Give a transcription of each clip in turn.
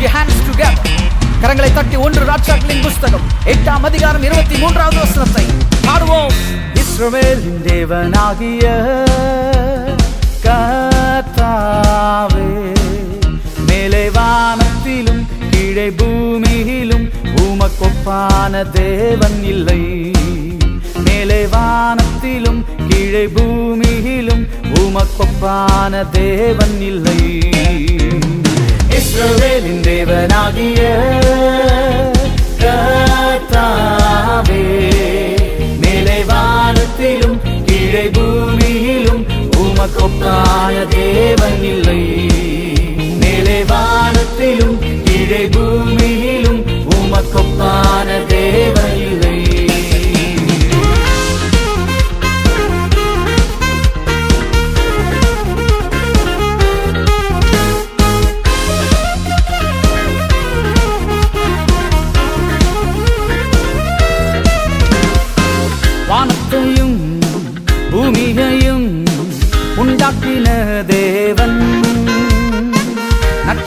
Put your hands together. கரங்களை தட்டி ஒன்று ராட்சாக்களின் புஸ்தகம். எட்டாம் அதிகாரம் இருபத்தி மூன்றாவது வசனத்தை. பாடுவோம். இஸ்ரவேலின் தேவனாகிய கத்தாவே மேலே வானத்திலும் கீழே பூமியிலும் உமக்கொப்பான தேவன் இல்லை. மேலே வானத்திலும் கீழே பூமியிலும் உமக்கொப்பான தேவன் இல்லை. இஸ்ரவேலின் தேவனாகிய கர்த்தாவே மேலே வானத்திலும் கீழே பூமியிலும் உமக்கொப்பான தேவன் இல்லை மேலே வானத்திலும் கீழே பூமியிலும் உமக்கொப்பான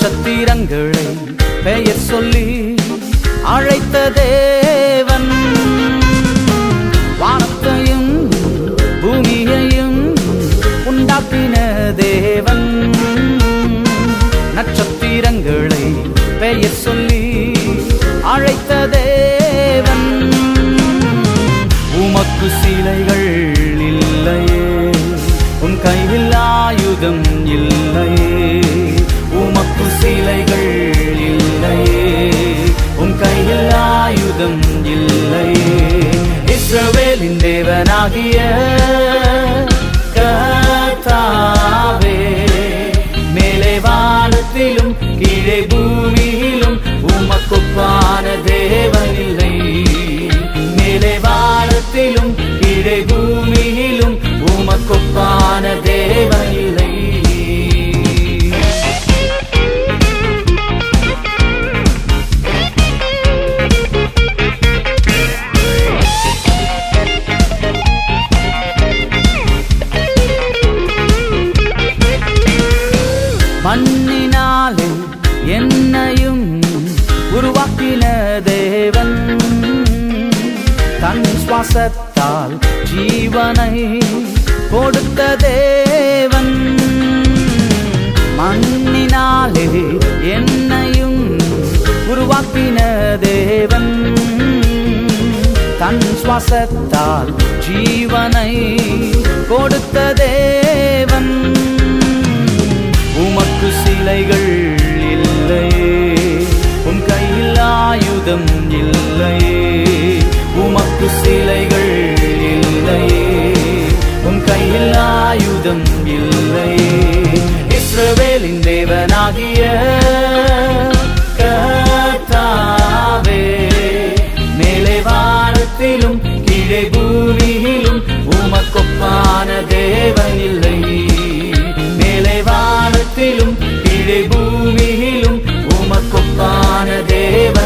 நட்சத்திரங்களை பெயர் சொல்லி அழைத்த தேவன். வானத்தையும் பூமியையும் உண்டாக்கின தேவன். நட்சத்திரங்களை பெயர் சொல்லி அழைத்த தேவன். உமக்கு சிலைகள் ஆயுதம் இல்லை. இஸ்ரவேலின் தேவனாகிய கத்தாவே மேலே வானத்திலும் கீழே பூமியிலும் உமக்குப்பான தேவன் இல்லை மேலே வானத்திலும் கீழே பூமியிலும் உமக்குப்பான தேவன் பாசத்தால் ஜீவனை கொடுத்த தேவன். மண்ணினாலே என்னையும் உருவாக்கின தேவன். தன் சுவாசத்தால் ஜீவனை கொடுத்த தேவன். உமக்கு சிலைகள் இல்லையே உன் கையில் ஆயுதம் இல்லையே உமக்கு சிலைகள் இல்லையே உன் கையில் ஆயுதம் இல்லையே இஸ்ரவேலின் தேவனாகிய கர்த்தாவே மேலே வானத்திலும் கீழே பூமியிலும் உமக்கொப்பான தேவன் இல்லை. மேலே வானத்திலும் கீழே பூமியிலும் உமக்கொப்பான தேவன்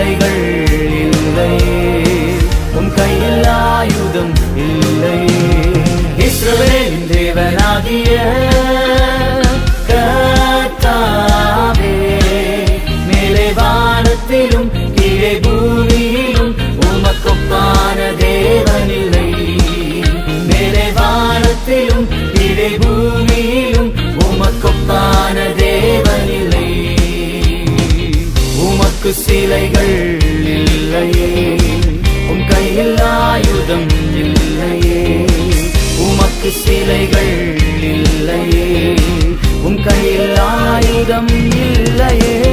எல்லைகள் இல்லை. உன் கையில் ஆயுதம் இல்லை. இஸ்ரவேலின் தேவனாகிய கர்த்தாவே மேலே வானத்திலும் கீழே பூமியிலும் உமக்கொப்பான மேலே வானத்திலும் கீழே உனக்கு சிலைகள் இல்லையே. உன் கையில் ஆயுதம் இல்லையே. உமக்கு சிலைகள் இல்லையே. உன் கையில் ஆயுதம் இல்லையே.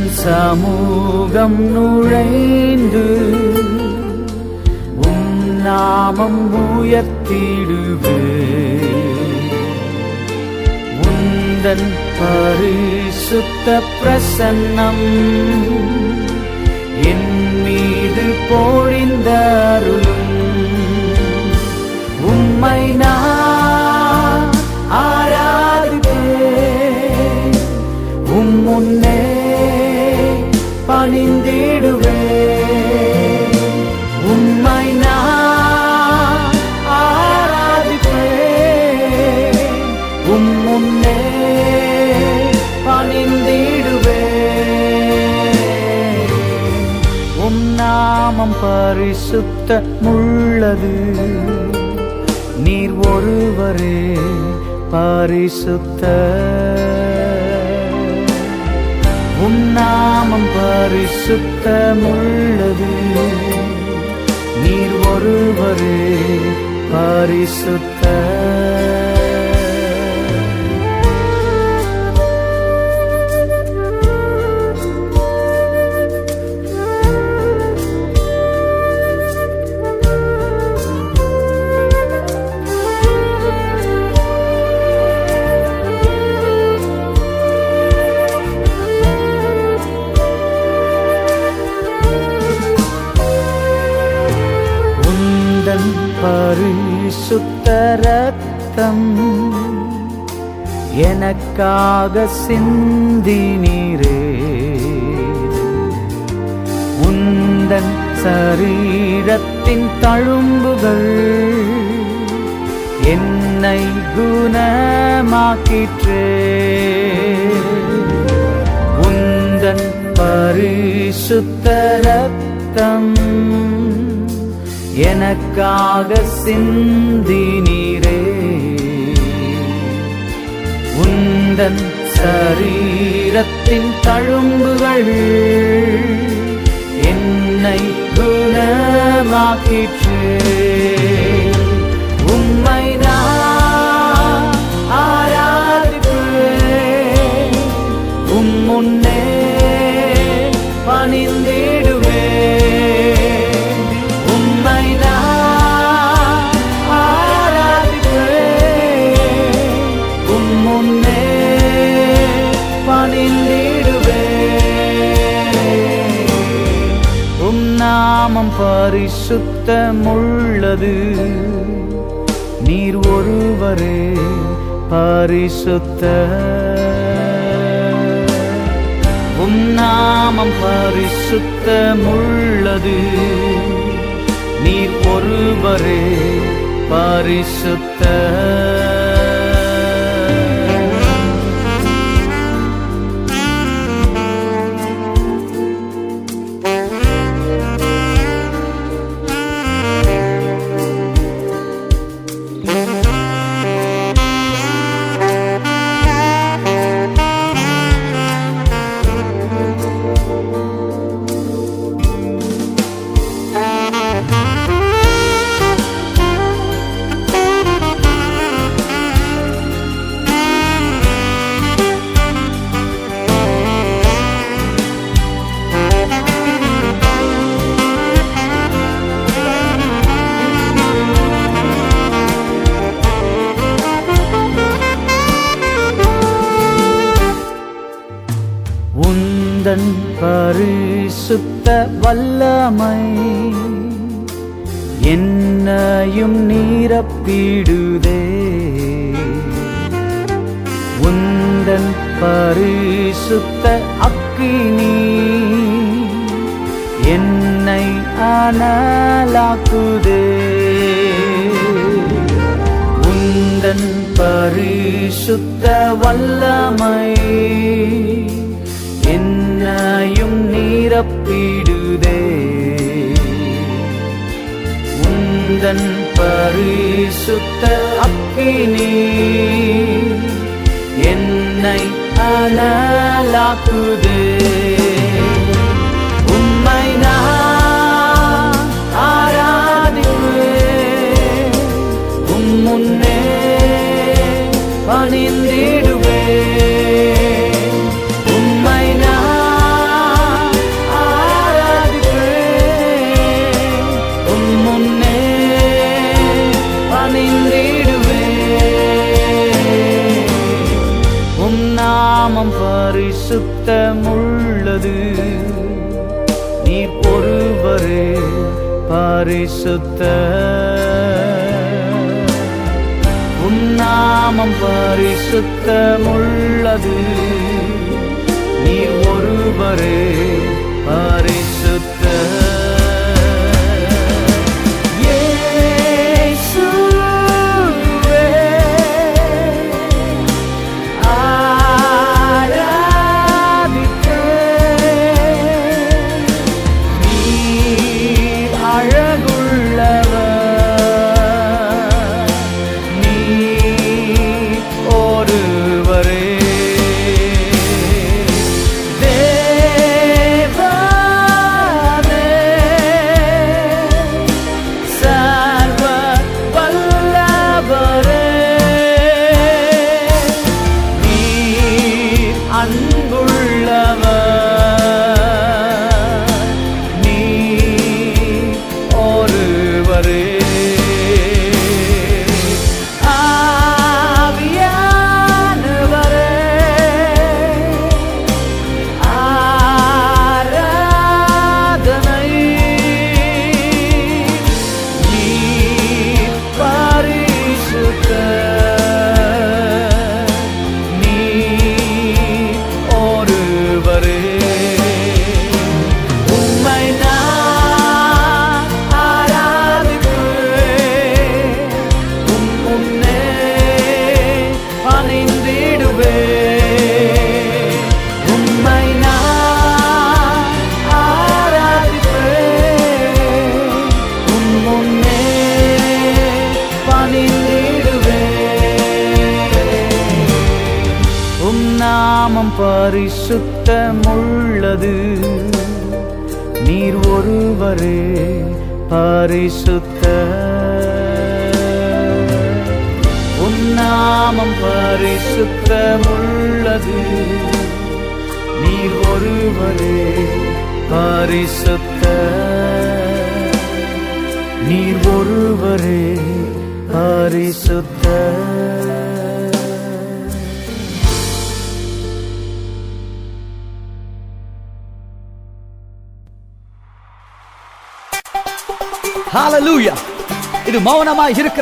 சமூகம் நுழைந்து உம் நாமம் உயர்த்திடுவே. உந்தன் பரிசுத்த பிரசன்னம் என் மீது பொழிந்தருளும் உம்மை நான் பணிந்திடுவேன் உம்மை நான் ஆராதிப்பேன். உம் முன்னே பணிந்திடுவேன் உம் நாமம் பரிசுத்த முள்ளது. நீர் ஒருவரே பரிசுத்த நாமம் பரிசுத்தமுள்ளது. நீர் ஒருவரே பரிசுத்த ரத்தம். எனக்காக சிந்தினீரே. உந்தன் சரீரத்தின் தழும்புகள் என்னை குணமாக்கிற்றே. உந்தன் பரிசுத்த ரத்தம். எனக்காக சிந்தி உந்தன் சரீரத்தின் தழும்புகள் என்னை குணமாக்கிற்று. நாமம் பரிசுத்தமுள்ளது. நீர் ஒருவரே பரிசுத்த. உம் நாமம் பரிசுத்தமுள்ளது. நீர் ஒருவரே பரிசுத்த. வல்லமை. என்னையும் நீரப்பிடுதே. உந்தன் பரிசுத்த அக்கினி. என்னை அனலாக்குதே. உந்தன் பரிசுத்த வல்லமை. என்னையும் நீரப்பிடுதே. உந்தன் பரிசுத்த அக்கினி என்னை அனலாக்குதே. உம்மை நான் ஆராதிப்பேன் உம் முன்னே பணிந்திடுவேன் நாமம் பரிசுத்தமுள்ளது நீர் ஒருவரே பரிசுத்த. உன்னாமம் பரிசுத்தமுள்ளது நீர் ஒருவரே பரிசுத்த.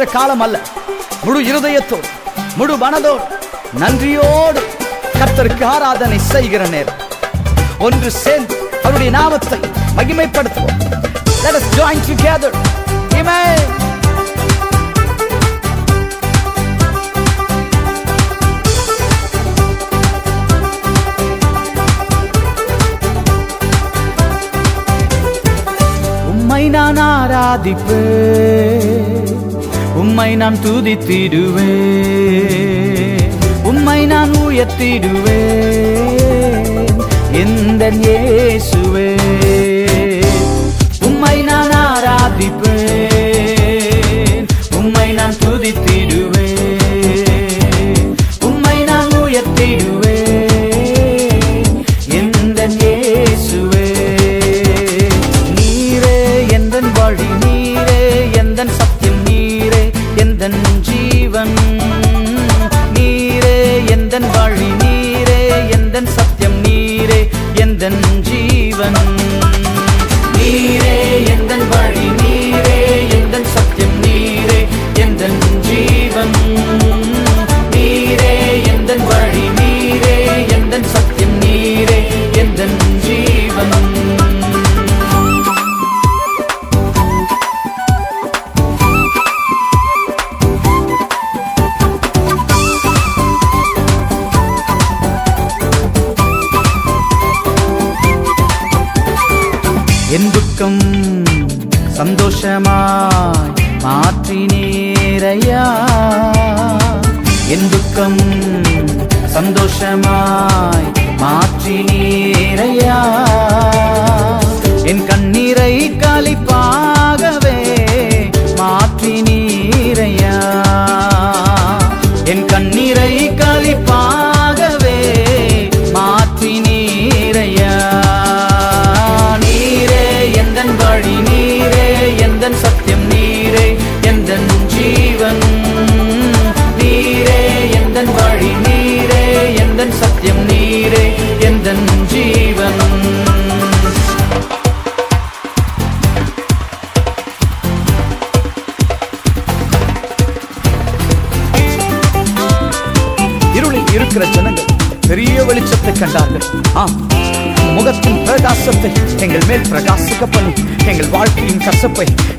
இருக்கிற காலம் அல்ல முழு இருதயத்தோடு முழு மனதோடு நன்றியோடு கர்த்தருக்கு ஆராதனை செய்கிற நேரம் ஒன்று சேர்ந்து அவருடைய நாமத்தை மகிமைப்படுத்துவோம் Let us join together. Amen. உம்மை நான் ஆராதிப்பேன் உம்மை நான் துதித்திடுவே உம்மை நான் உயர்த்திடுவே எந்த இயேசுவே.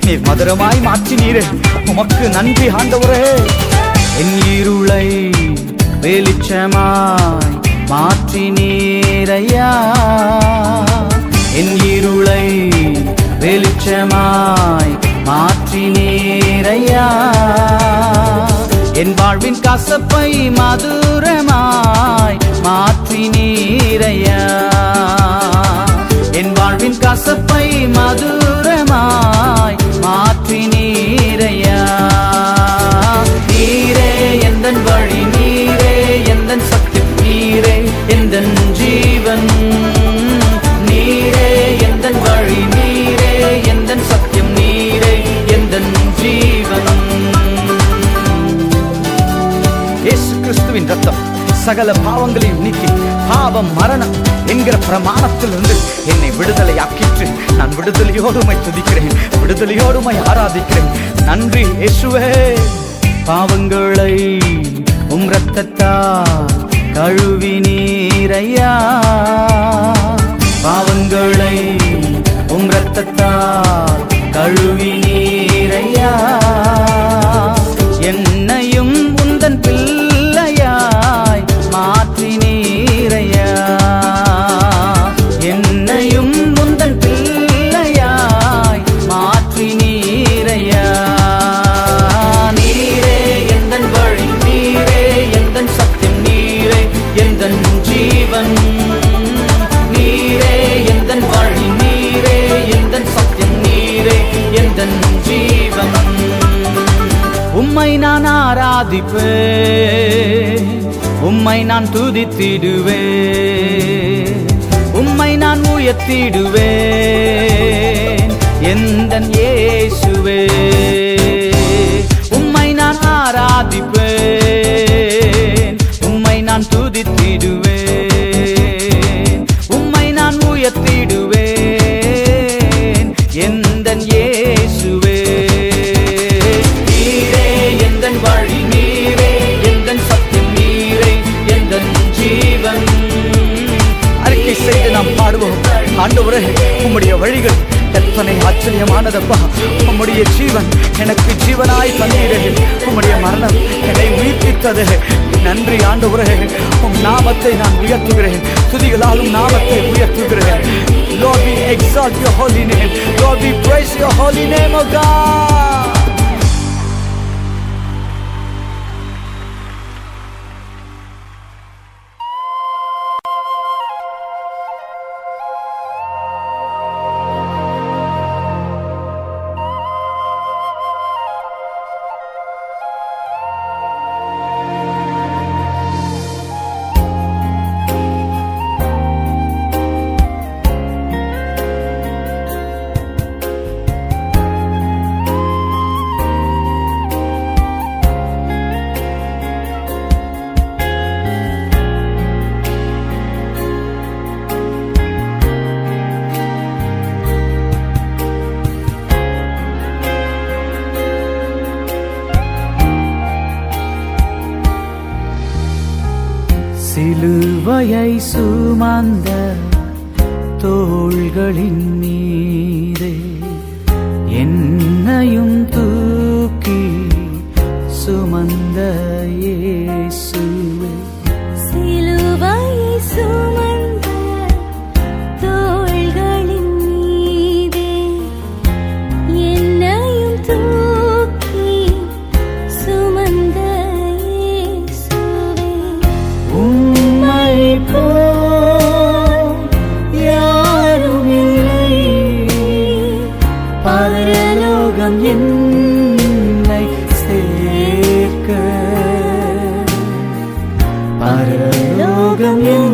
நீ மதுரமாய் மாற்றினீரே. உமக்கு நன்றி ஆண்டவரே. என் இருளை வெளிச்சமாய் மாற்றினீரையா. என் இருளை வெளிச்சமாய் மாற்றினீரையா. என் வாழ்வின் கசப்பை மதுரமாய் மாற்றினீரையா. என் வாழ்வின் கசப்பை மரமாய் மாற்றி நீரையா? நீரே எந்த வழி நீரே எந்த சக்தி நீரே எந்த ஜீவன்? நீரே எந்தன் வழி நீரே எந்தன் சத்தியம் நீரே எந்தன் ஜீவன்? இயேசு கிறிஸ்துவின் ரத்தம் சகல பாவங்களையும் நீக்கி பாவம் மரணம் என்கிற பிரமாணத்திலிருந்து என்னை விடுதலை ஆக்கிற்று நான் விடுதலையோடுமை துதிக்கிறேன் விடுதலையோடுமை ஆராதிக்கிறேன். நன்றி இயேசுவே. பாவங்களை உம் ரத்தத்தா கழுவி நீரையா? பாவங்களை உம் ரத்தத்தா கழுவி நீரையா? உம்மை நான் ஆராதிப்பேன் உம்மை நான் துதித்திடுவே. உம்மை நான் உயர்த்திடுவேன் எந்தன் ஏசுவே naamate, we. Lord, we exalt your holy name. Lord, we praise your holy name, O God. gan ennai seekka paralogam en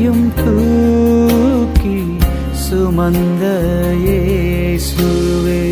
என்னையும் தூக்கி சுமந்த இயேசுவே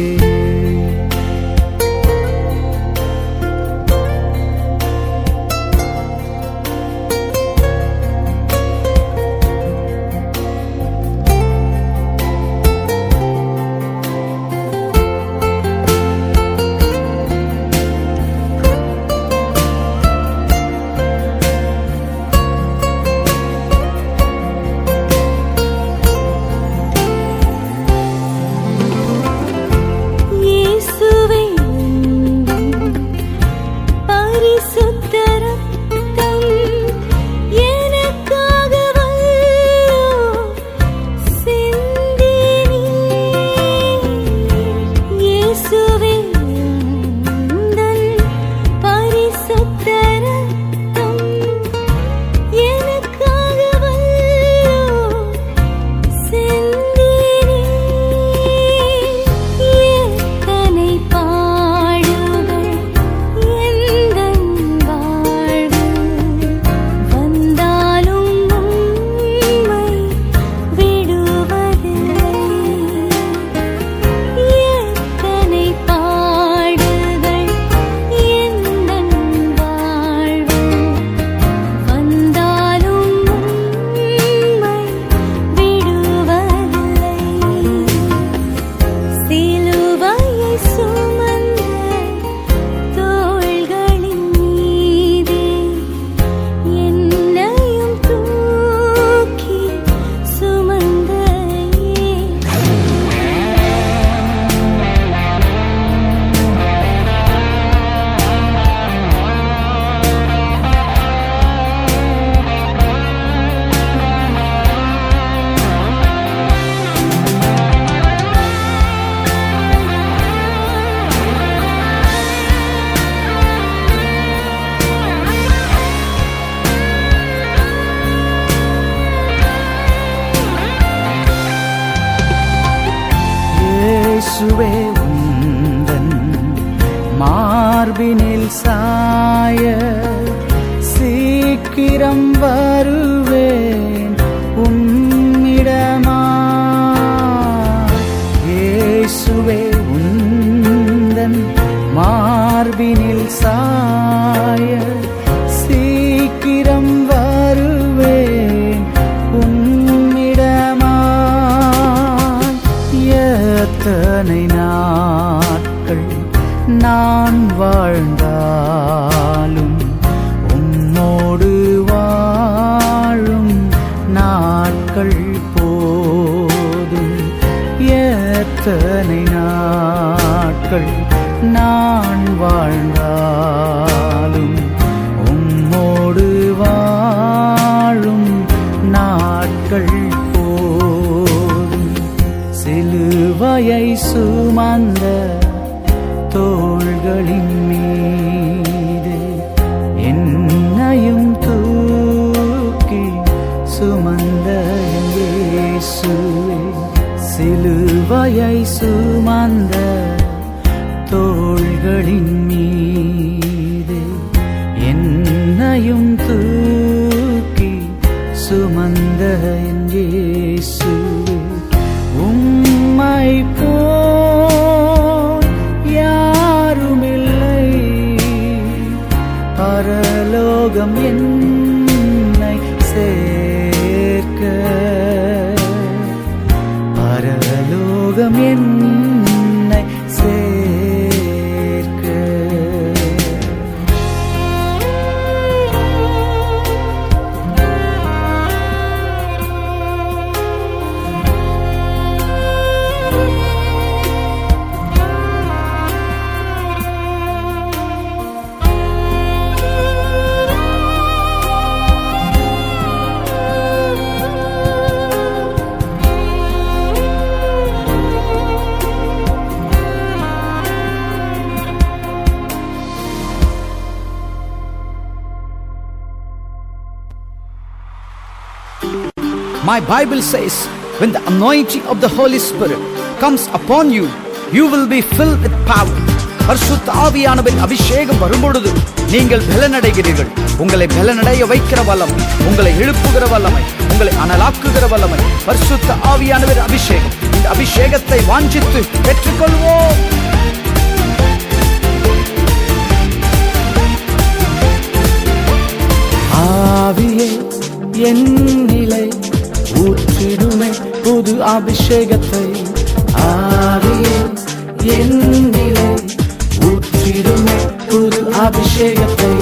My Bible says, when the anointing of the Holy Spirit comes upon you, you will be filled with power. பரிசுத்த ஆவியானவரின் அபிஷேகம் வரும்பொழுது நீங்கள் பலனடைகிறீர்கள். உங்களை பலனடைய வைக்கிற வல்லமை உங்களை எழுப்புகிற வல்லமை உங்களை அனலாக்குகிற வல்லமை. பரிசுத்த ஆவியானவர் அபிஷேகம். இந்த அபிஷேகத்தை வாஞ்சித்து பெற்றுக்கொள்வோம் ஆவியே என் நிலை. புது அபிஷேகத்தை ஆவியே என்னிலை ஊற்றிடுமே புது அபிஷேகத்தை வாஞ்சிக்கிறே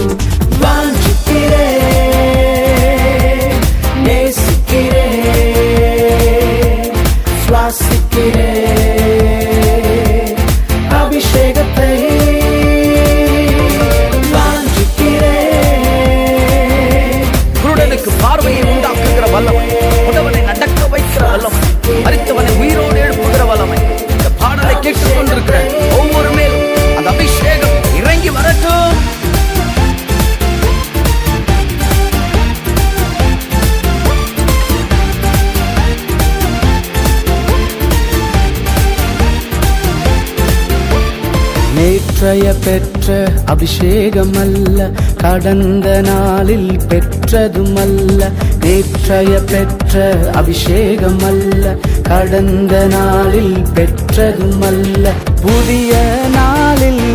செய்ய பெற்ற அபிஷேகம் அல்ல கடந்த நாளில் பெற்றதும் அல்ல நேற்றைய பெற்ற அபிஷேகம் அல்ல கடந்த நாளில் பெற்றதும் அல்ல புதிய நாளில்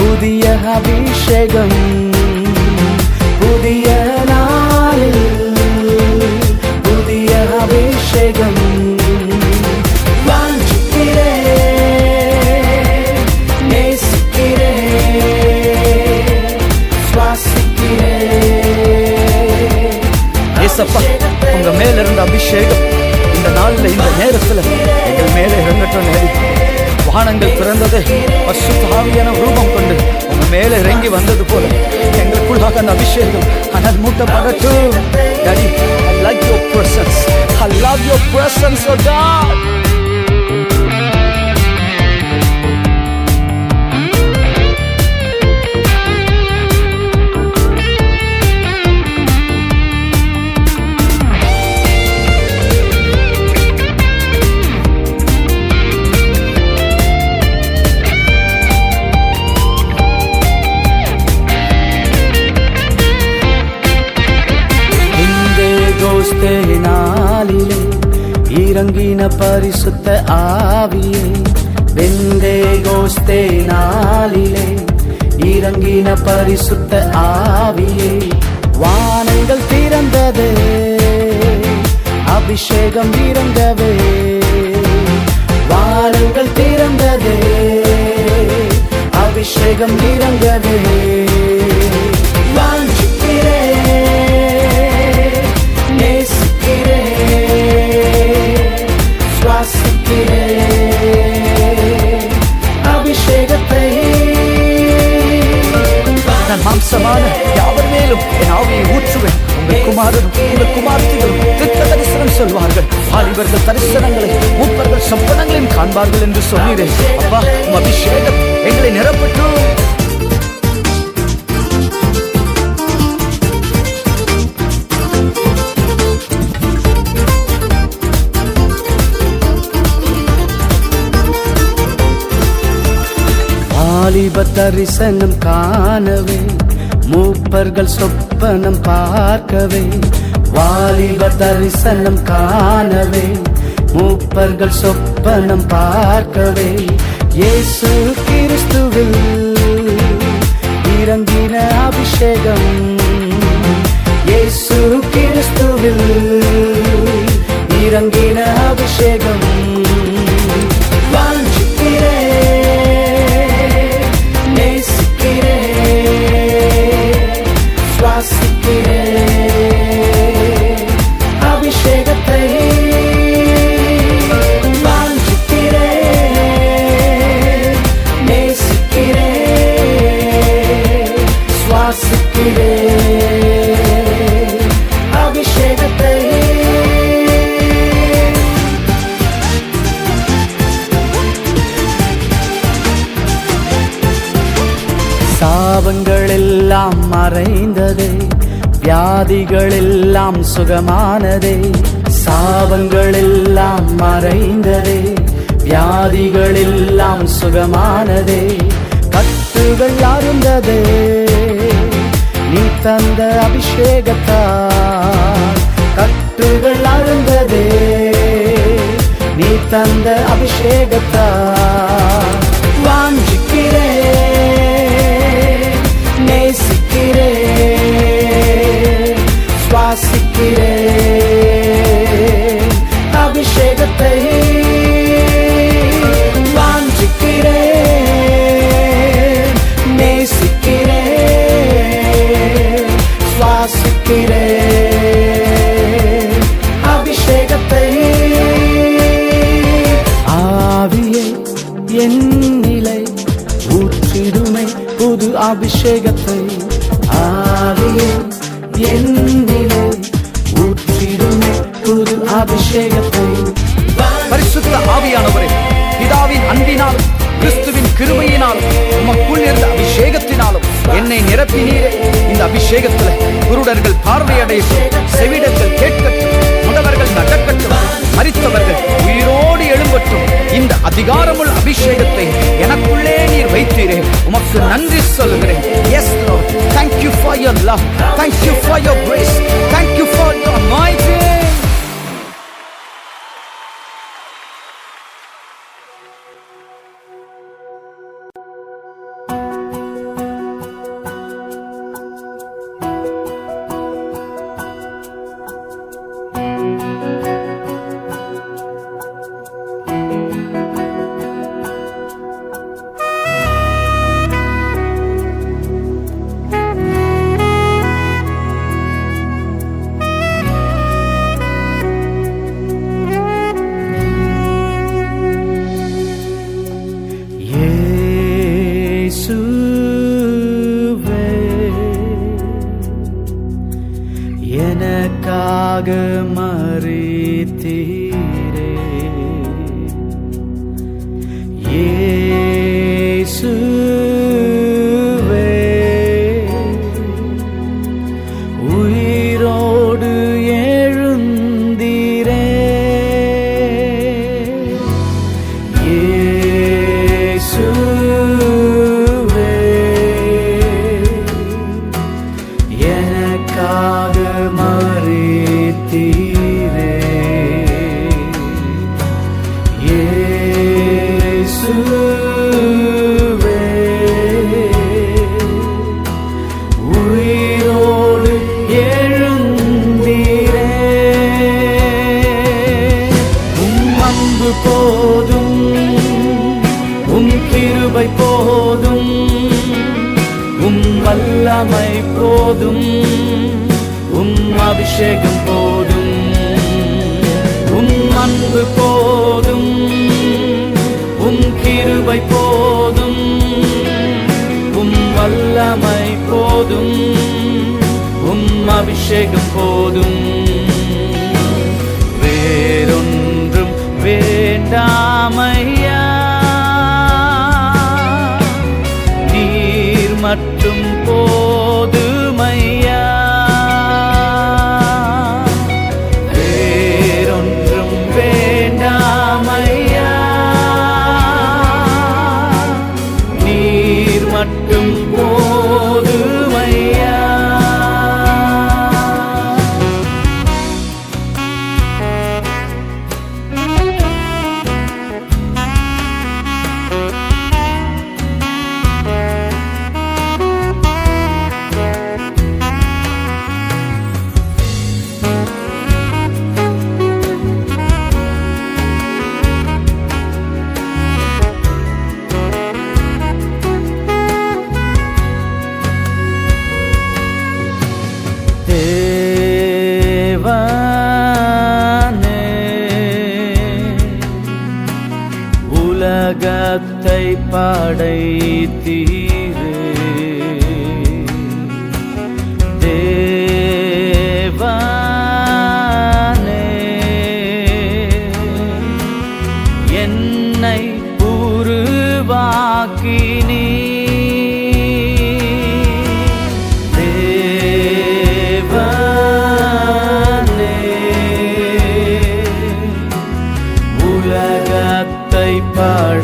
புதிய அபிஷேகம் புதிய நாளில் புதிய அபிஷேகம். ஏசப்பா உங்க மேல இருந்த அபிஷேகம் இந்த நாள்ல இந்த நேரத்துல எங்கள் மேலே இறங்கட்டும் நேரி வானங்கள் பிறந்தது பசுத்தாவியான ரூபம் கொண்டு உங்க மேல இறங்கி வந்தது போல எங்களுக்குள்ளாக அந்த அபிஷேகம் ஆனால் மூட்டப்படட்டும் Daddy, I like your presence. I love your presence, oh God. பொங்கின பரிசுத்த ஆவியே வெந்தே கோஸ்தே நாளிலே இறங்கின பரிசுத்த ஆவியே. வானங்கள் திறந்தது அபிஷேகம் இறங்கவே வானங்கள் திறந்தது அபிஷேகம் இறங்கவே மாம்சமான யாவர் மேலும் என் ஆவியை ஊற்றுவேன்? உங்கள் குமாரரும் உங்கள் குமார்த்திகளும் திட்ட தரிசனம் சொல்வார்கள். வாலிபர்கள் தரிசனங்களை மூப்பர்கள் சொப்பனங்களையும் காண்பார்கள் என்று சொன்னீரே. அப்பா உம் அபிஷேகம் எங்களை நிரப்பட்டும். வாலிப தரிசனம் காணவே நண்பர்கள் சொப்பனம் பார்க்கவே வாலிப தரிசனம் காணவே மூப்பர்கள் சொப்பனம் பார்க்கவே இயேசு கிறிஸ்துவில் இறங்கின அபிஷேகம். இயேசு கிறிஸ்துவில் இறங்கின அபிஷேகம். வியாதிகள் எல்லாம் சுகமானதே சாபங்கள் எல்லாம் மறைந்ததே வியாதிகள் எல்லாம் சுகமானதே கத்துகள் அருந்ததே. நீ தந்த அபிஷேகத்தா கட்டுகள் அருந்ததே. நீ தந்த அபிஷேகத்தா வாஞ்சிக்கிறே நேசிக்கிறே வாஞ்சிக்கிறேன் அபிஷேகத்தை வாஞ்சிக்கிறேன் நேசிக்கிறேன் சுவாசிக்கிறேன் அபிஷேகத்தை ஆவியே என் நிலை ஊற்றிடுமை புது அபிஷேகத்தை. ஆவியே என் அபிஷேகத்தை. பரிசுத்த ஆவியானவரே பிதாவின் அன்பினால் கிறிஸ்துவின் கிருமையினாலும் உமக்குள் இருந்த அபிஷேகத்தினாலும் என்னை நிரப்பினீரே. இந்த அபிஷேகத்துல குருடர்கள் பார்வையடையட்டும் செவிடர்கள் கேட்கட்டும் முடவர்கள் நடக்கட்டும் மரித்தவர்கள் உயிரோடு எழும்பட்டும். இந்த அதிகாரமுள்ள அபிஷேகத்தை எனக்குள்ளே நீர் வைத்தீரே. உமக்கு நன்றி சொல்கிறேன் yes thank you for your love thank you for your grace thank you for your anointing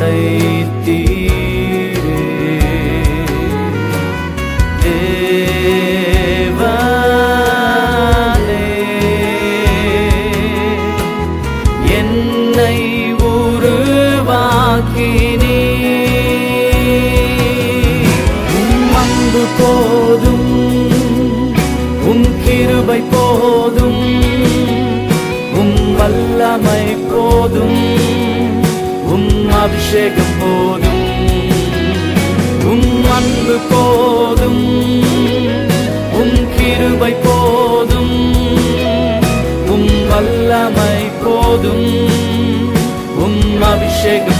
say போதும். உம் கிருபை போதும். உம் வல்லமை போதும். உம் அபிஷேகம்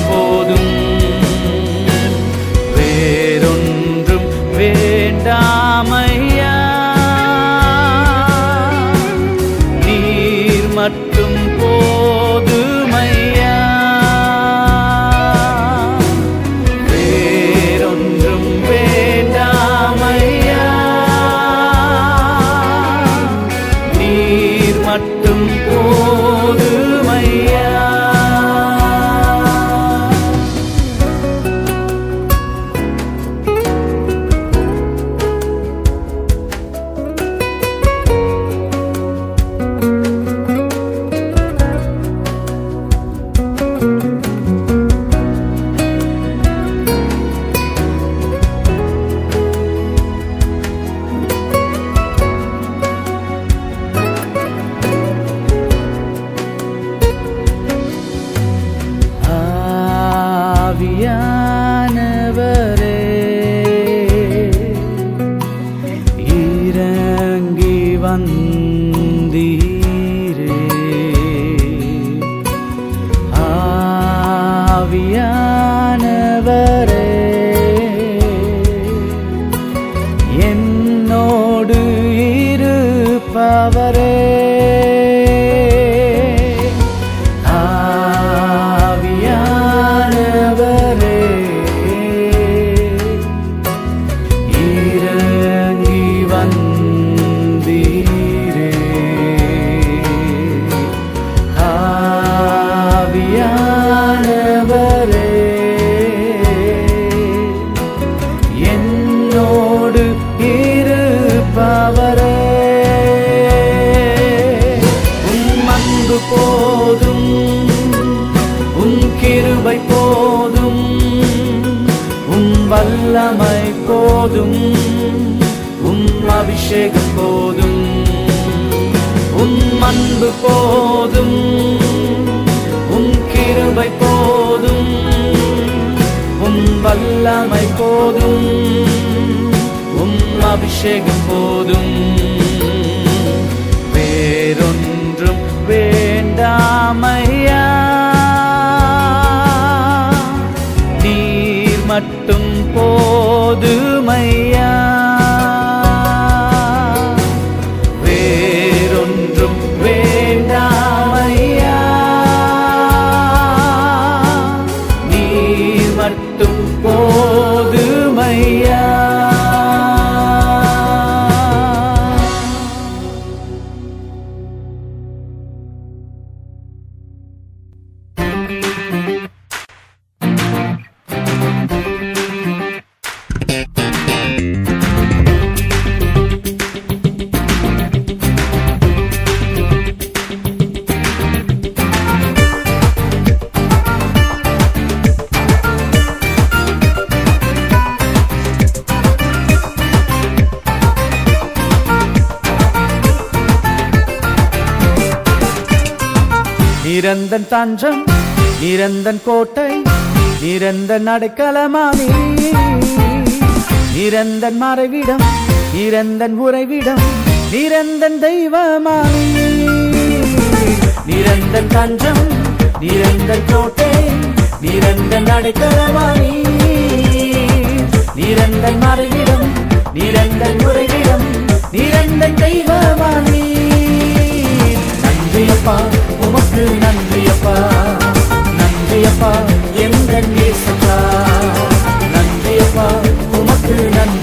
chegando. நிரந்தன் தஞ்சம் நிரந்தன் கோட்டை நிரந்தன் அடைக்கலமானி நிரந்தன் மறைவிடம் நிரந்தன் உறைவிடம் நிரந்தன் தெய்வமானி நிரந்தன் தஞ்சம் நிரந்தன் கோட்டை நிரந்தன் அடைக்கலமானி நிரந்தன் மறைவிடம் நிரந்தன் உறைவிடம் நிரந்தன் தெய்வமானி நன்றியப்பா உமக்கு நன்றியப்பா. நன்றியப்பா. எங்கள் நேசப்பா நன்றியப்பா. உமக்கு நன்றி.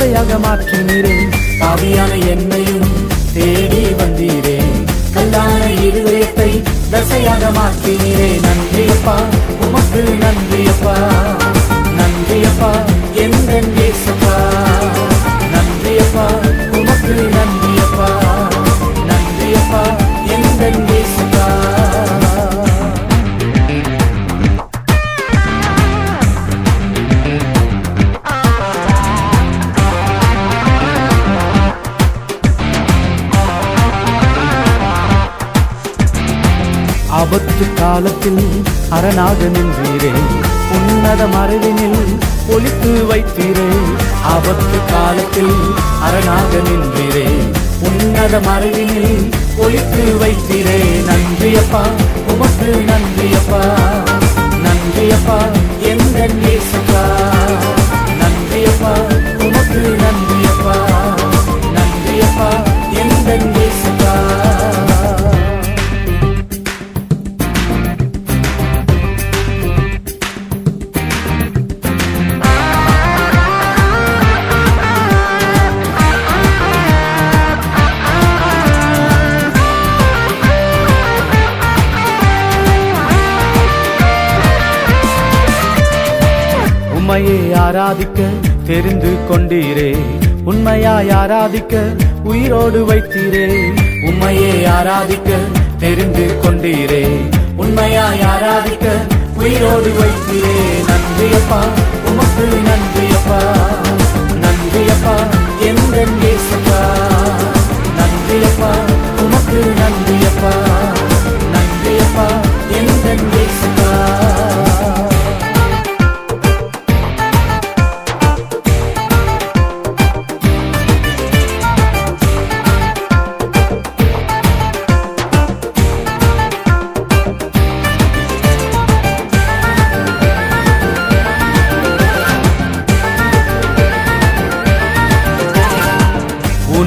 ஆசையாக மாற்றினீரே ஆவியான என்னையும் தேடி வந்தீரே. கல்லான இருதயத்தை தசையாக மாற்றினீரே நன்றியப்பா உமக்கு நன்றியப்பா. காலத்தில் அரணாக நின்றீரே உன்னத மறைவினில் ஒழித்து வைத்தீரே. ஆபத்து காலத்தில் அரணாக நின்றீரே உன்னத மறைவினில் ஒழித்து வைத்தீரே. நன்றியப்பா உமக்கு நன்றியப்பா நன்றியப்பா. கொண்டீரே. உண்மையாய் ஆராதிக்க உயிரோடு வைத்தீரே. உம்மையே ஆராதிக்க தெரிந்து கொண்டீரே. உண்மையாய் ஆராதிக்க உயிரோடு வைத்தீரே. நன்றியப்பா உமக்கு நன்றியப்பா. நன்றியப்பா எந்த நேசப்பா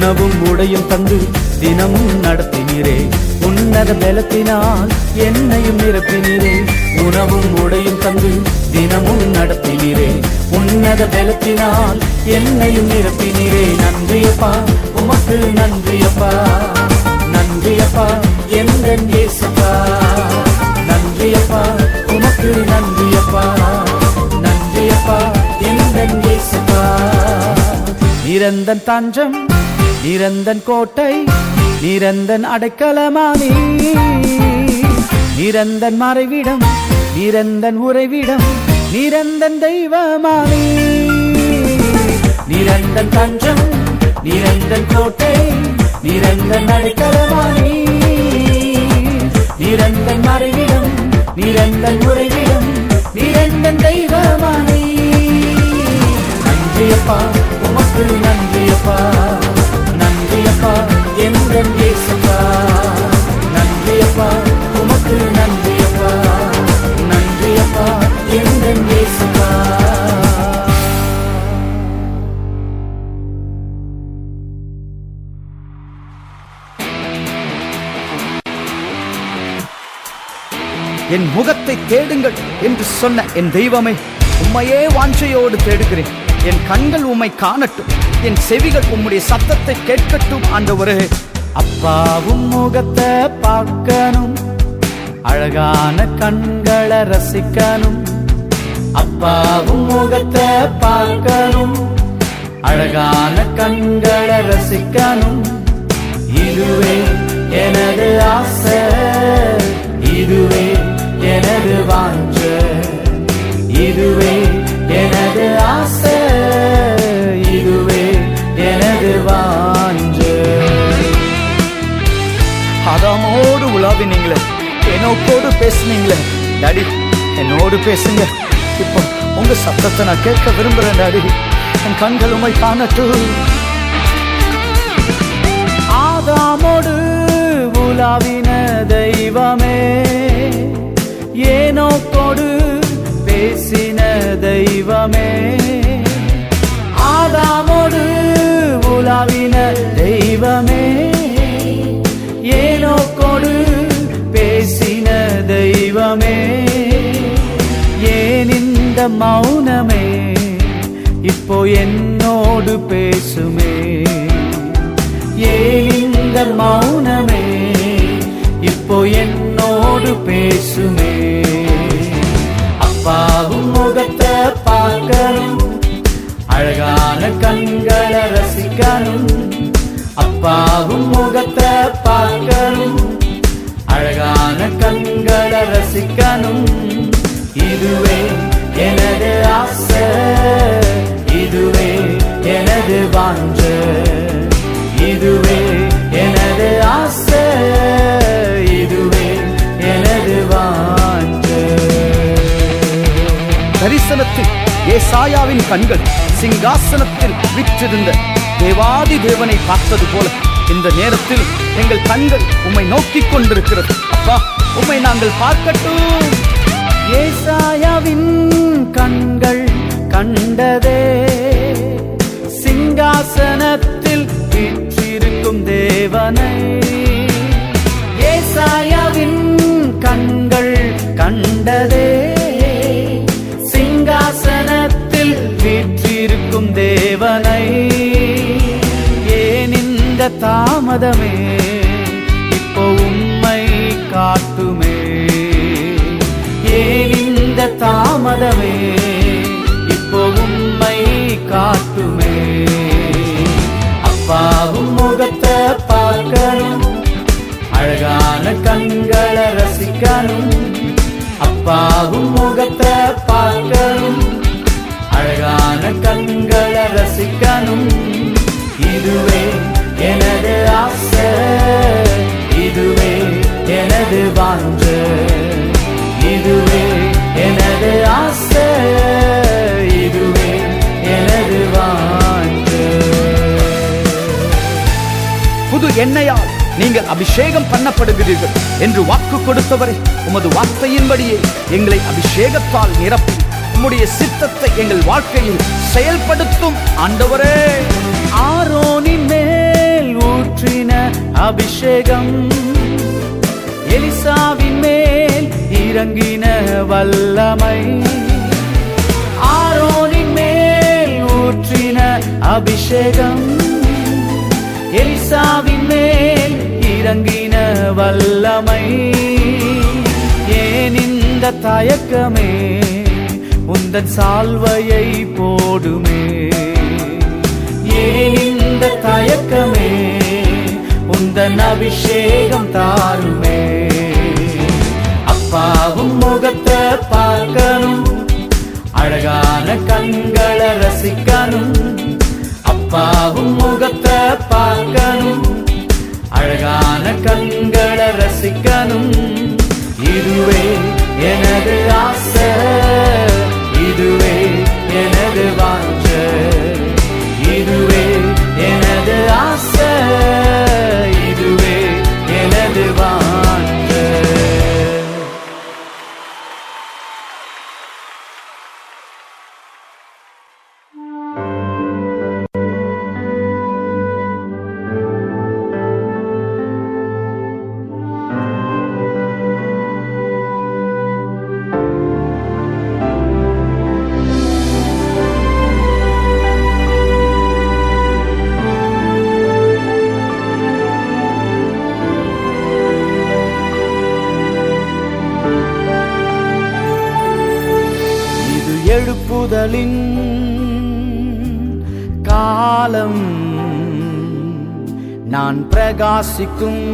உணவும் உடையும் தந்து தினமும் நடத்தினீரே. உன்னத பலத்தினால் என்னையும் நிரப்பினீரே. உணவும் உடையும் தந்து தினமும் நடத்தினீரே. உன்னத பலத்தினால் என்னையும் நிரப்பினீரே. நன்றியப்பா உமக்கு நன்றியப்பா. நன்றியப்பா எந்த இயேசுப்பா. நன்றியப்பா உமக்கு நன்றியப்பா. நன்றியப்பா எந்த இயேசுப்பா. நிரந்தன் தஞ்சம் நிரந்தன் கோட்டை நிரந்தன் அடைக்கலமானி நிரந்தன் மறைவிடம் நிரந்தன் உறைவிடம் நிரந்தன் தெய்வமானி நிரந்தன் தஞ்சம் நிரந்தன் கோட்டை நிரந்தன் அடைக்கலமானி நிரந்தன் மறைவிடம் நிரந்தன் உறைவிடம் நிரந்தன் தெய்வமானி நன்றியப்பா உமக்கு நன்றியப்பா நன்றியப்பா. என் முகத்தை தேடுங்கள் என்று சொன்ன என் தெய்வமே உம்மையே வாஞ்சையோடு தேடுகிறேன். என் கண்கள் உம்மை காணட்டும். என் செவிகள் உம்முடைய சத்தத்தை கேட்கட்டும் ஆண்டவரே. அப்பாவும் முகத்தை பார்க்கணும். அழகான கண்களை ரசிக்கணும். அப்பாவும் முகத்தை பார்க்கணும். அழகான கண்களை ரசிக்கணும். இதுவே எனது ஆசை. இதுவே எனது வாஞ்ச. இதுவே எனது ஆசை. இதுவே எனது வாஞ்ச. ஆதாமோடு உலாவினீங்களே. என்னோக்கோடு பேசுனீங்களே. டாடி என்னோடு பேசுங்க. இப்போ உங்க சத்தத்தை நான் கேட்க விரும்புறேன் டாடி. என் கண்கள் உமை காணட்டு ஆதாமோடு உலாவின தெய்வமே. ஏனோ கொடு பேசின தெய்வமே. ஆதாமோடு உலாவின தெய்வமே. ஏனோ கொடு பேசின தெய்வமே. ஏன் இந்த மௌனமே? இப்போ என்னோடு பேசுமே. ஏன் இந்த மௌனமே? இப்போ என்னோடு பேசுமே. அப்பாவும் முகத்தை பார்க்கணும். அழகான கண்களை ரசிக்கணும். அப்பாவும் முகத்தை பார்க்கணும். அழகான கண்களை ரசிக்கணும். இதுவே எனது ஆசை. இதுவே எனது வாஞ்ச. ஏசாயாவின் கண்கள் சிங்காசனத்தில் விற்றிருந்த தேவாதி தேவனை பார்த்தது போல. இந்த நேரத்தில் எங்கள் கண்கள் உம்மை நோக்கிக் கொண்டிருக்கிறது. அப்பா உம்மை நாங்கள் பார்க்கட்டும். ஏசாயாவின் கண்கள் கண்டதே சிங்காசனத்தில் வீற்றிருக்கும் தேவனை. ஏசாயாவின் கண்கள் கண்டதே வீற்றிருக்கும் தேவனை. ஏன் இந்த தாமதமே? இப்போ உம்மை காட்டுமே. ஏன் இந்த தாமதமே? இப்போ உம்மை காட்டுமே. அப்பாவும் முகத்தை பார்க்கணும். அழகான கண்களை ரசிக்கணும். அப்பாவும் முகத்தை பார்க்கணும். அழகான கண் ரசிக்கணும் இதுவே எனது ஆசை இதுவே எனது வாஞ்சு இதுவே எனது ஆசை இதுவே எனது வாஞ்சு. புது எண்ணெயால் நீங்கள் அபிஷேகம் பண்ணப்படுகிறீர்கள் என்று வாக்கு கொடுத்தவரை உமது வார்த்தையின்படியே எங்களை அபிஷேகத்தால் நிரப்பி உம்முடைய சித்தத்தை எங்கள் வாழ்க்கையில் செயல்படுத்தும் ஆண்டவரே. ஆரோனின் மேல் ஊற்றின அபிஷேகம் எலிசாவின் மேல் இறங்கின வல்லமை. ஆரோனின் மேல் ஊற்றின அபிஷேகம் எலிசாவின் மேல் இறங்கின வல்லமை. ஏன் இந்த தயக்கமே இந்த சால்வையை போடுமே. ஏன் இந்த தயக்கமே? உந்தன் அபிஷேகம் தாருமே. அப்பாவும் முகத்தை பார்க்கணும். அழகான கண்களை ரசிக்கணும். அப்பாவும் முகத்தை பார்க்கணும். அழகான கண்களை ரசிக்கணும். இதுவே எனது ஆசை. எனது முதலின் காலம் நான் பிரகாசிக்கும்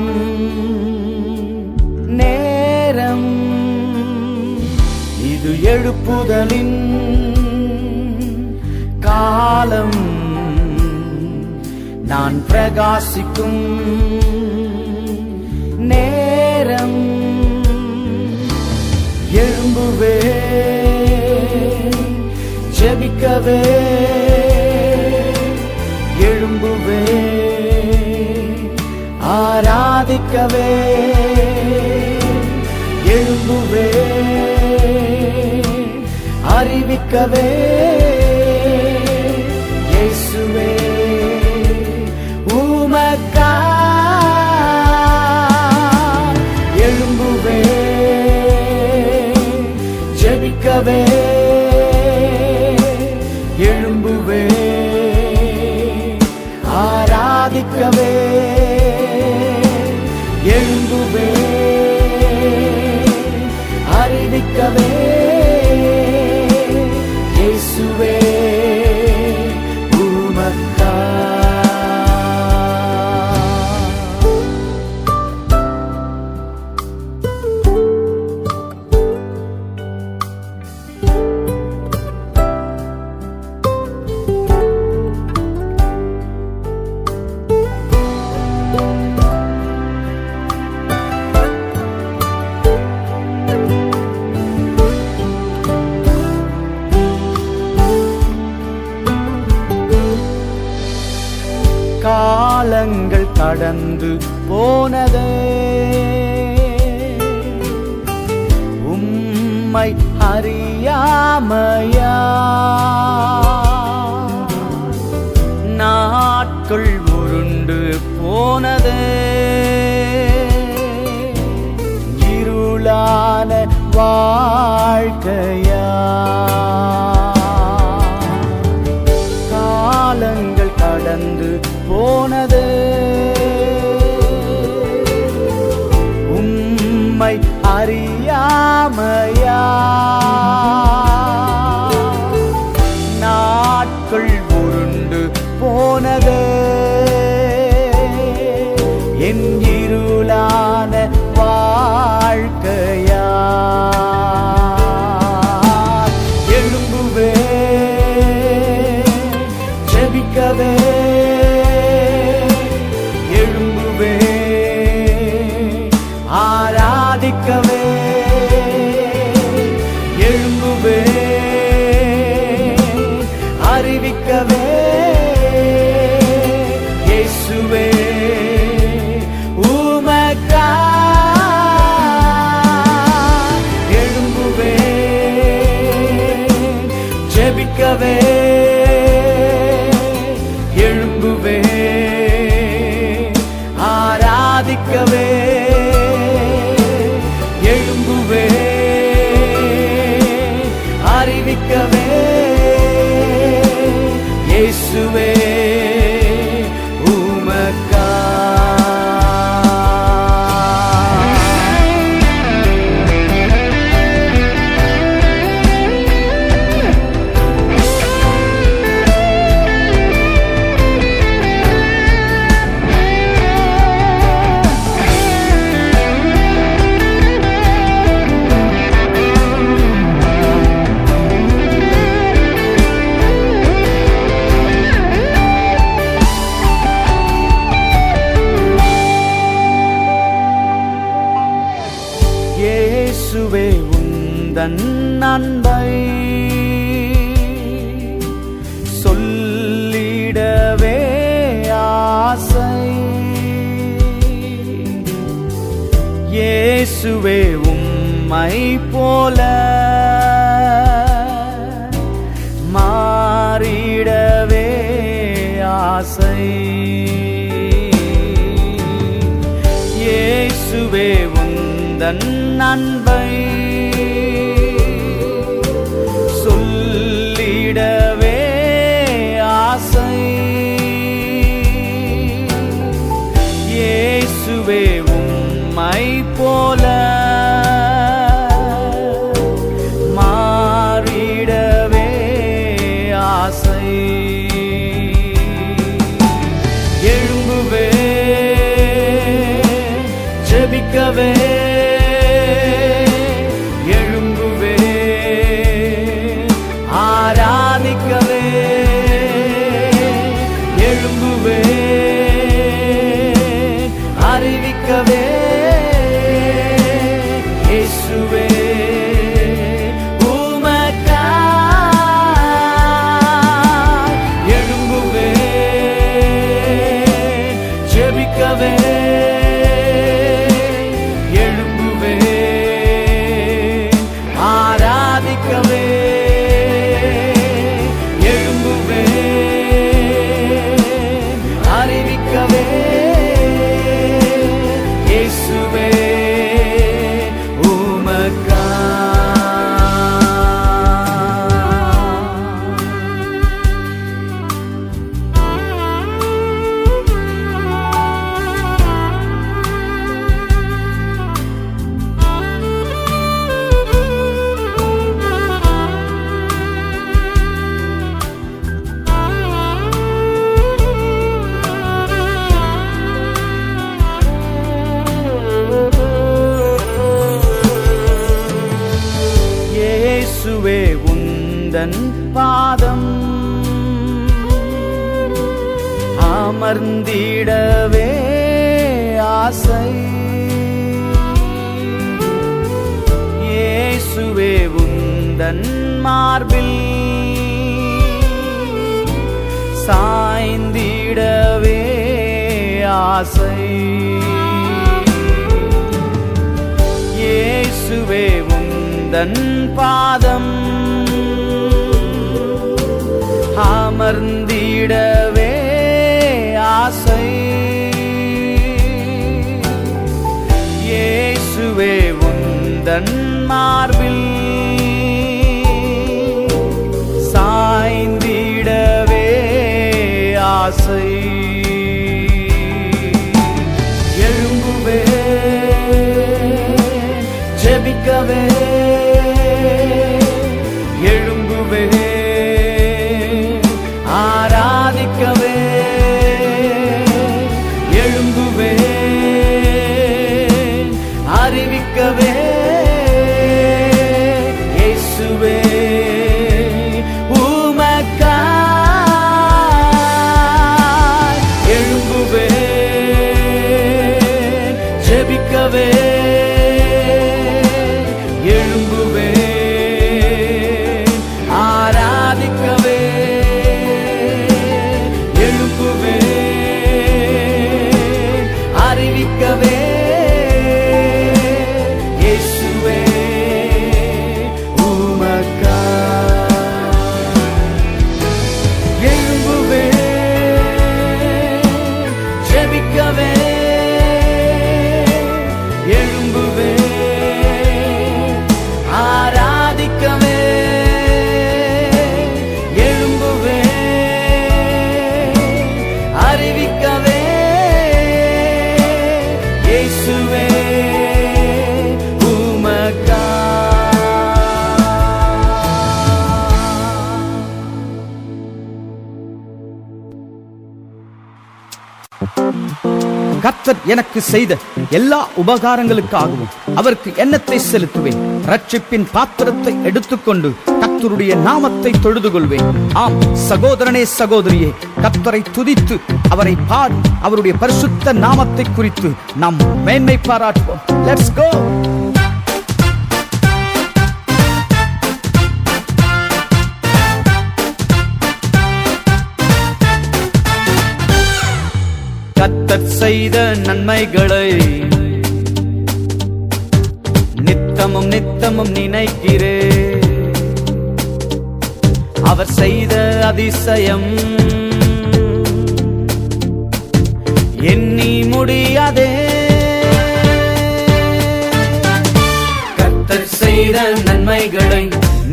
நேரம். இது எழுப்புதலின் காலம் நான் பிரகாசிக்கும் நேரம். எழும்புவேன் ஜெபிக்கவே எழும்புவே ஆராதிக்கவே எழும்புவே அறிவிக்கவே. போனதே அன்பை சொல்லிட மார்பில் சாய்ந்திடவே ஆசை. இயேசுவே உந்தன் பாதம் அமர்ந்திடவே ஆசை. இயேசுவே உந்தன் மார்பில் ஆசை. எழும்புவே ஜெபிக்கவே கர்த்தர் எனக்கு செய்த எல்லா உபகாரங்களுக்காகவும் அவருக்கு எண்ணத்தை செலுத்துவேன். ரட்சிப்பின் பாத்திரத்தை எடுத்துக்கொண்டு கர்த்தருடைய நாமத்தை தொழுது கொள்வேன் ஆம் சகோதரனே சகோதரியே கர்த்தரை துதித்து அவரை பாடி அவருடைய பரிசுத்த நாமத்தை குறித்து நாம் மேன்மை பாராட்டுவோம். லெட்ஸ் கோ கத்தர் செய்த நன்மைகளை நித்தமும் நித்தமும் நினைக்கிறே அவர் செய்த அதிசயம் எண்ணி முடியாதே. கத்தர் செய்த நன்மைகளை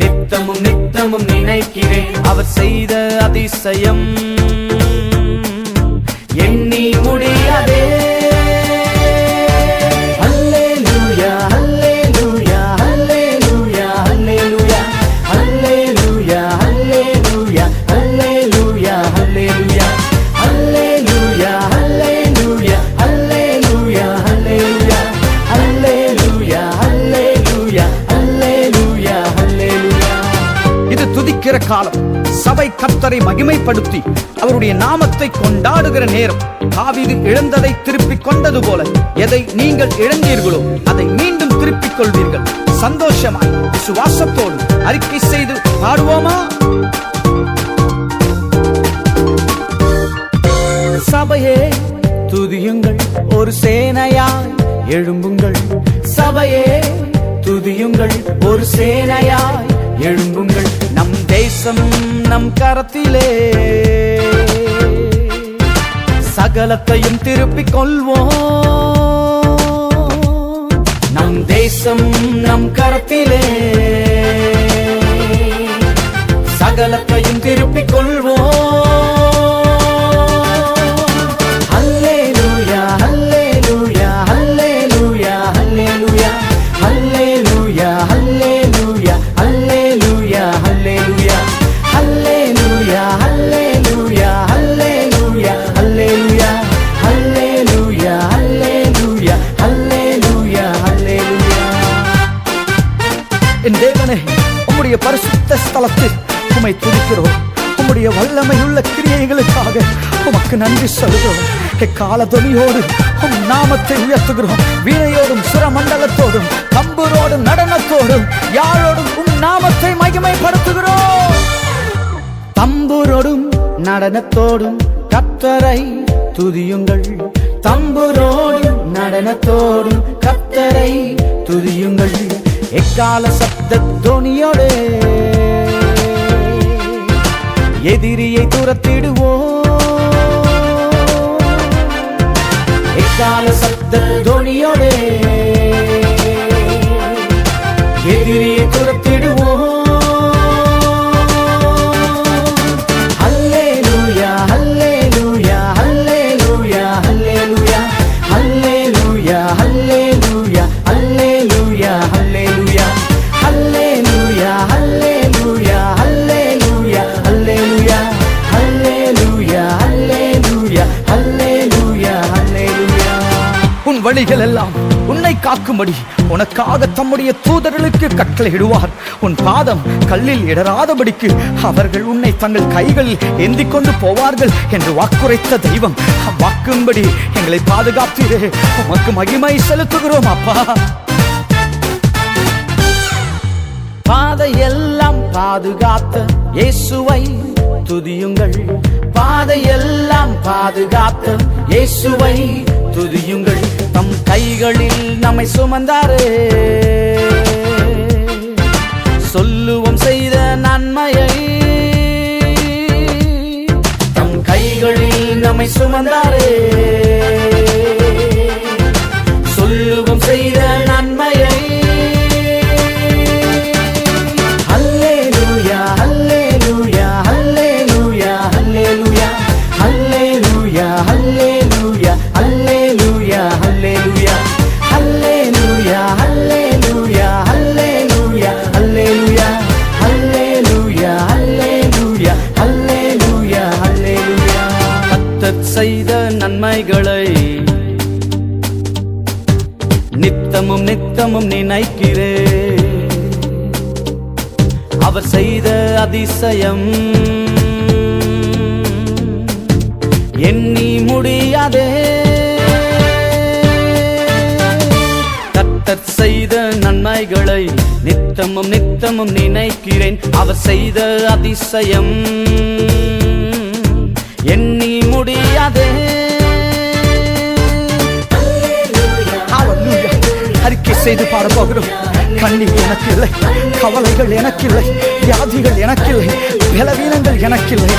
நித்தமும் நித்தமும் நினைக்கிறேன். அவர் செய்த அதிசயம் துதிக்கிற காலம். சபை கத்தரை மகிமைப்படுத்தி அவருடைய நாமத்தை கொண்டாடுகிற நேரம். தாவிது இழந்ததை திருப்பிக் கொண்டது போல எதை நீங்கள் இழந்தீர்களோ அதை மீண்டும் திருப்பிக் கொள்வீர்கள். சந்தோஷமாய் விசுவாசத்தோடு அறிக்கை செய்து பாடுவோமா? சபையே துதியுங்கள் ஒரு சேனையாய் எழும்புங்கள். சபையே துதியுங்கள் ஒரு சேனையாய் எழும்புங்கள். நம் தேசம் நம் கரத்திலே. சகலத்தையும் திருப்பிக் கொள்வோம். நம் தேசம் நம் கரத்திலே. சகலத்தையும் திருப்பிக் கொள்வோம். ஸ்தலத்தில் உமை துதிக்கிறோம். உம்முடைய வல்லமையுள்ள கிரியைகளுக்காக உமக்கு நன்றி சொல்கிறோம் எக்கால துணியோடு உம் நாமத்தை உயர்த்துகிறோம். வீணையோடும் சுரமண்டலத்தோடும் தம்புரோடும் நடனத்தோடும் யாரோடும் உம் நாமத்தை மகிமைப்படுத்துகிறோம். தம்புரோடும் நடனத்தோடும் கத்தரை துதியுங்கள். தம்புரோடும் நடனத்தோடும் கத்தரை துதியுங்கள். எக்கால சப்த துணியோடு. எதிரியை துரத்திடுவோம். எக்கால சப்த துணியோடு. எதிரியை துரத்திடுவோம் வழிகள் எல்லாம் உன்னை காக்கும்படி உனக்காக தம்முடைய தூதர்களுக்கு கட்டளையிடுவார் உன் பாதம் கல்லில் இடராதபடிக்கு அவர்கள் உன்னை தங்கள் கைகளில் ஏந்தி கொண்டு போவார்கள் என்று வாக்குரைத்த தெய்வம். வாக்கும்படி எங்களை பாதுகாத்தீரே. உமக்கு மகிமை செலுத்துகிறோம் அப்பா. பாதையெல்லாம் பாதுகாத்த இயேசுவை துதியுங்கள். பாதையெல்லாம் பாதுகாத்த இயேசுவை துதியுங்கள். தம் கைகளில் நம்மை சுமந்தாரே. சொல்லுவோம் செய்த நன்மையை. தம் கைகளில் நம்மை சுமந்தாரே. சொல்லுவோம் செய்த நித்தமும் நித்தமும் நினைக்கிறே. அவர் செய்த அதிசயம். எண்ணி முடியாதே. கத்தர் செய்த நன்மைகளை நித்தமும் நித்தமும் நினைக்கிறேன். அவர் செய்த அதிசயம். எண்ணி முடியாதே. செய்து பாட போகிறோம் கண்ணீர் எனக்கில்லை கவலைகள் எனக்கில்லை வியாதிகள் எனக்கில்லை பலவீனங்கள் எனக்கில்லை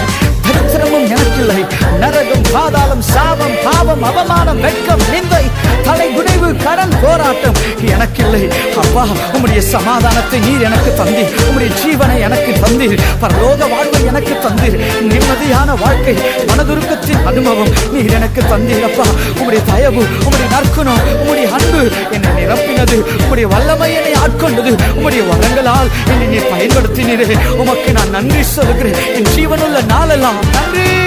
எனக்கில்லை. நரகம் பாதாளம் சாபம் பாவம் அவமானம் வெட்கம் நிந்தை தலை குடைவு கடன் போராட்டம். எனக்கில்லை. அப்பா உம்முடைய சமாதானத்தை நீர் எனக்கு தந்தீர். உம்முடைய ஜீவனை எனக்கு தந்தீர். பரலோக வாழ்வை எனக்கு தந்தீர். நிம்மதியான வாழ்க்கை மனதுருக்கத்தின் அனுபவம் நீர் எனக்கு தந்தீர் அப்பா. உம்முடைய தயவு உம்முடைய நற்குணம் உம்முடைய அன்பு என்னை நிரப்பினது. உம்முடைய வல்லமை என்னை ஆட்கொண்டது. உம்முடைய வரங்களால் என்னை நீர் பயன்படுத்தினீரே. உமக்கு நான் நன்றி சொல்கிறேன் என் ஜீவனுள்ள நாளெல்லாம் நன்றி.